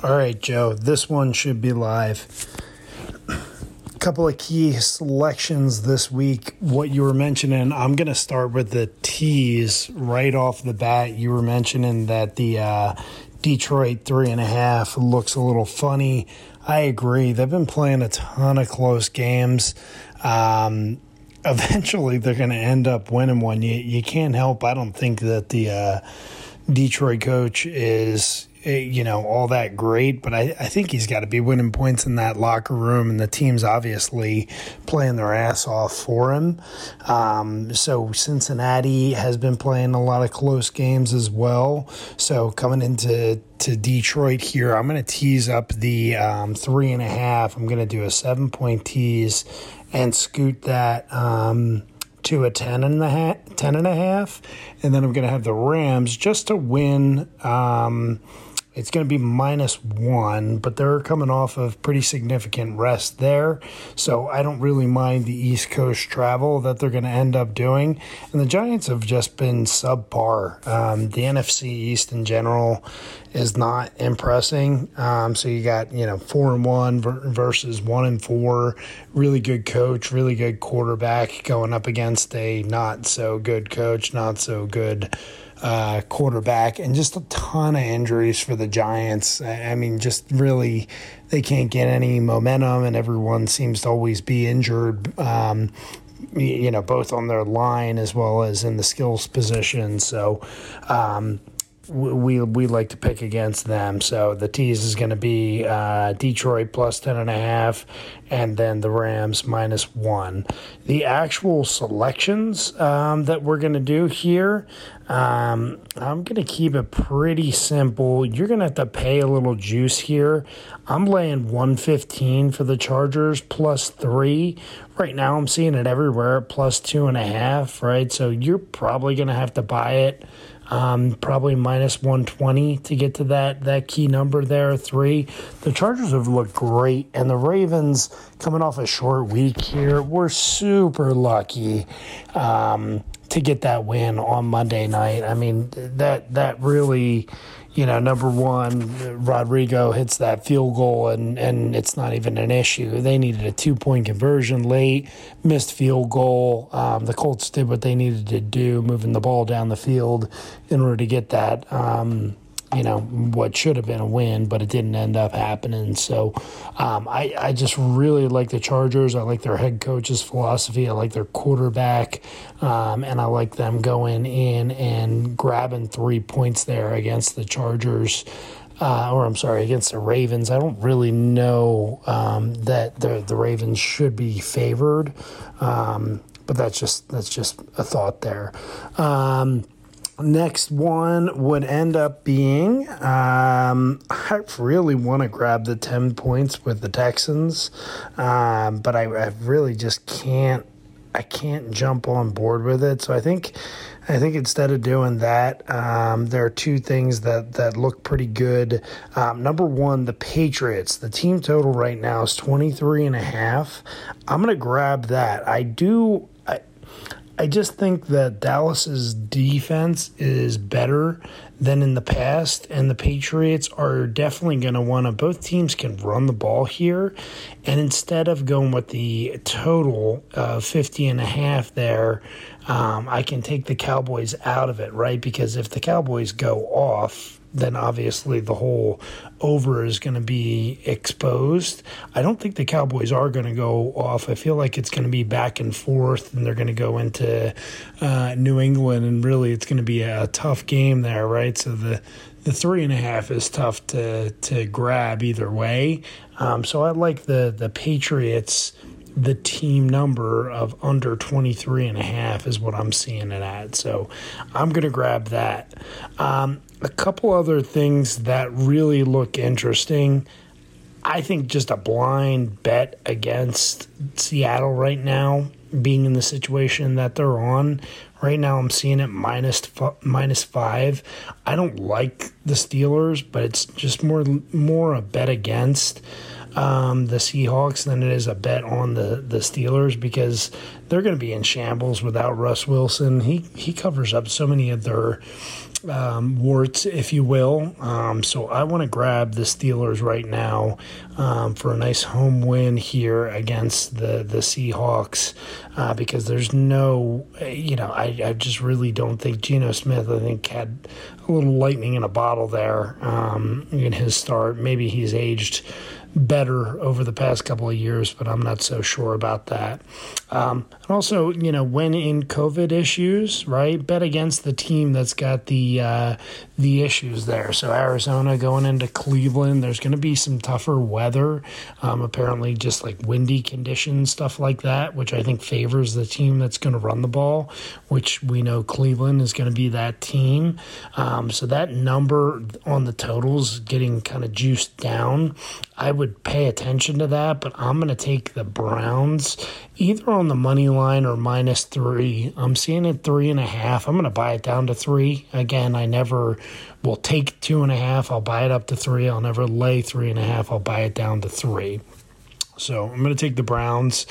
All right, Joe, this one should be live. A couple of key selections this week. What you were mentioning, I'm going to start with the tees right off the bat. You were mentioning that the uh, Detroit three and a half looks a little funny. I agree. They've been playing a ton of close games. Um, eventually, they're going to end up winning one. You, you can't help. I don't think that the uh, Detroit coach is you know, all that great, but I, I think he's got to be winning points in that locker room, and the team's obviously playing their ass off for him. Um, so Cincinnati has been playing a lot of close games as well. So coming into to Detroit here, I'm going to tease up the um, three and a half. I'm going to do a seven point tease and scoot that. Um, to a 10 and a half, 10 and a half and then I'm going to have the Rams just to win um, it's going to be minus one, but they're coming off of pretty significant rest there. So I don't really mind the East Coast travel that they're going to end up doing. And the Giants have just been subpar. Um, the NFC East in general is not impressing. Um, so you got, you know, four and one versus one and four. Really good coach, really good quarterback going up against a not so good coach, not so good uh, quarterback, and just a ton of injuries for the Giants. I mean, just really, they can't get any momentum, and everyone seems to always be injured. Um, you know, both on their line as well as in the skills position. So, um, we we like to pick against them. So the tease is going to be uh, Detroit plus ten and a half, and then the Rams minus one. The actual selections um, that we're going to do here, um, I'm going to keep it pretty simple. You're going to have to pay a little juice here. I'm laying 115 for the Chargers plus three. Right now, I'm seeing it everywhere plus two and a half. Right, so you're probably going to have to buy it um, probably minus 120 to get to that that key number there, three. The Chargers have looked great, and the Ravens coming off a short week here, we're super lucky. Um, to get that win on Monday night. I mean, that that really you know, number one, Rodrigo hits that field goal and, and it's not even an issue. They needed a two point conversion late, missed field goal. Um, the Colts did what they needed to do, moving the ball down the field in order to get that. Um, you know what should have been a win, but it didn't end up happening. So um, I I just really like the Chargers. I like their head coach's philosophy. I like their quarterback, um, and I like them going in and grabbing three points there against the Chargers. Uh, or I'm sorry, against the Ravens. I don't really know um, that the the Ravens should be favored, um, but that's just that's just a thought there. Next one would end up being um, I really want to grab the 10 points with the Texans, um, but I, I, really just can't. I can't jump on board with it. So I think, I think instead of doing that, um, there are two things that that look pretty good. Um, number one, the Patriots. The team total right now is 23 and a half. I'm gonna grab that. I do. Just think that Dallas's defense is better than in the past, and the Patriots are definitely going to want to. Both teams can run the ball here, and instead of going with the total of 50 and a half there, um, I can take the Cowboys out of it, right? Because if the Cowboys go off, then obviously the whole over is going to be exposed. I don't think the Cowboys are going to go off. I feel like it's going to be back and forth, and they're going to go into uh, New England, and really it's going to be a tough game there, right? So the the three and a half is tough to to grab either way. Um, so I like the the Patriots the team number of under 23 and a half is what I'm seeing it at. So I'm going to grab that. Um, a couple other things that really look interesting. I think just a blind bet against Seattle right now, being in the situation that they're on. Right now, I'm seeing it minus minus five. I don't like the Steelers, but it's just more more a bet against um, the Seahawks than it is a bet on the, the Steelers because they're going to be in shambles without Russ Wilson. He he covers up so many of their um, warts, if you will. Um, so I want to grab the Steelers right now um, for a nice home win here against the the Seahawks uh, because there's no, you know, I, I just really don't think Geno Smith. I think had a little lightning in a bottle there um, in his start. Maybe he's aged better over the past couple of years, but I'm not so sure about that. Um, and also, you know, when in COVID issues, right? Bet against the team that's got the uh, the issues there. So Arizona going into Cleveland, there's going to be some tougher weather. Um, apparently, just like windy conditions, stuff like that, which I think favors the team that's going to run the ball. Which we know Cleveland is going to be that team. Um, so that number on the totals getting kind of juiced down. I would pay attention to that, but I'm going to take the Browns either on the money line or minus three. I'm seeing it three and a half. I'm going to buy it down to three. Again, I never will take two and a half. I'll buy it up to three. I'll never lay three and a half. I'll buy it down to three. So I'm going to take the Browns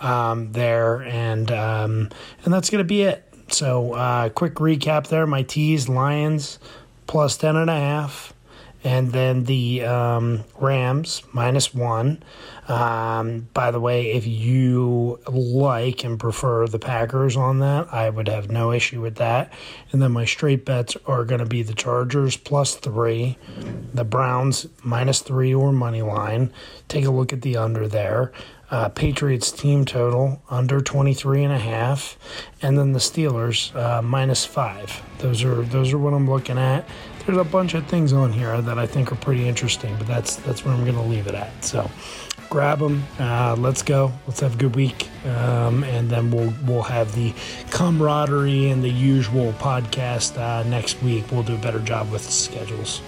um, there, and um, and that's going to be it. So uh, quick recap there: my teas, Lions plus ten and a half and then the um, Rams minus one. Um, by the way, if you like and prefer the Packers on that, I would have no issue with that. And then my straight bets are going to be the Chargers plus three, the Browns minus three or money line. Take a look at the under there. Uh, Patriots team total under 23 and a half, and then the Steelers uh, minus five. Those are those are what I'm looking at there's a bunch of things on here that I think are pretty interesting, but that's that's where I'm going to leave it at. So grab them. Uh, let's go. Let's have a good week, um, and then we'll we'll have the camaraderie and the usual podcast uh, next week. We'll do a better job with schedules.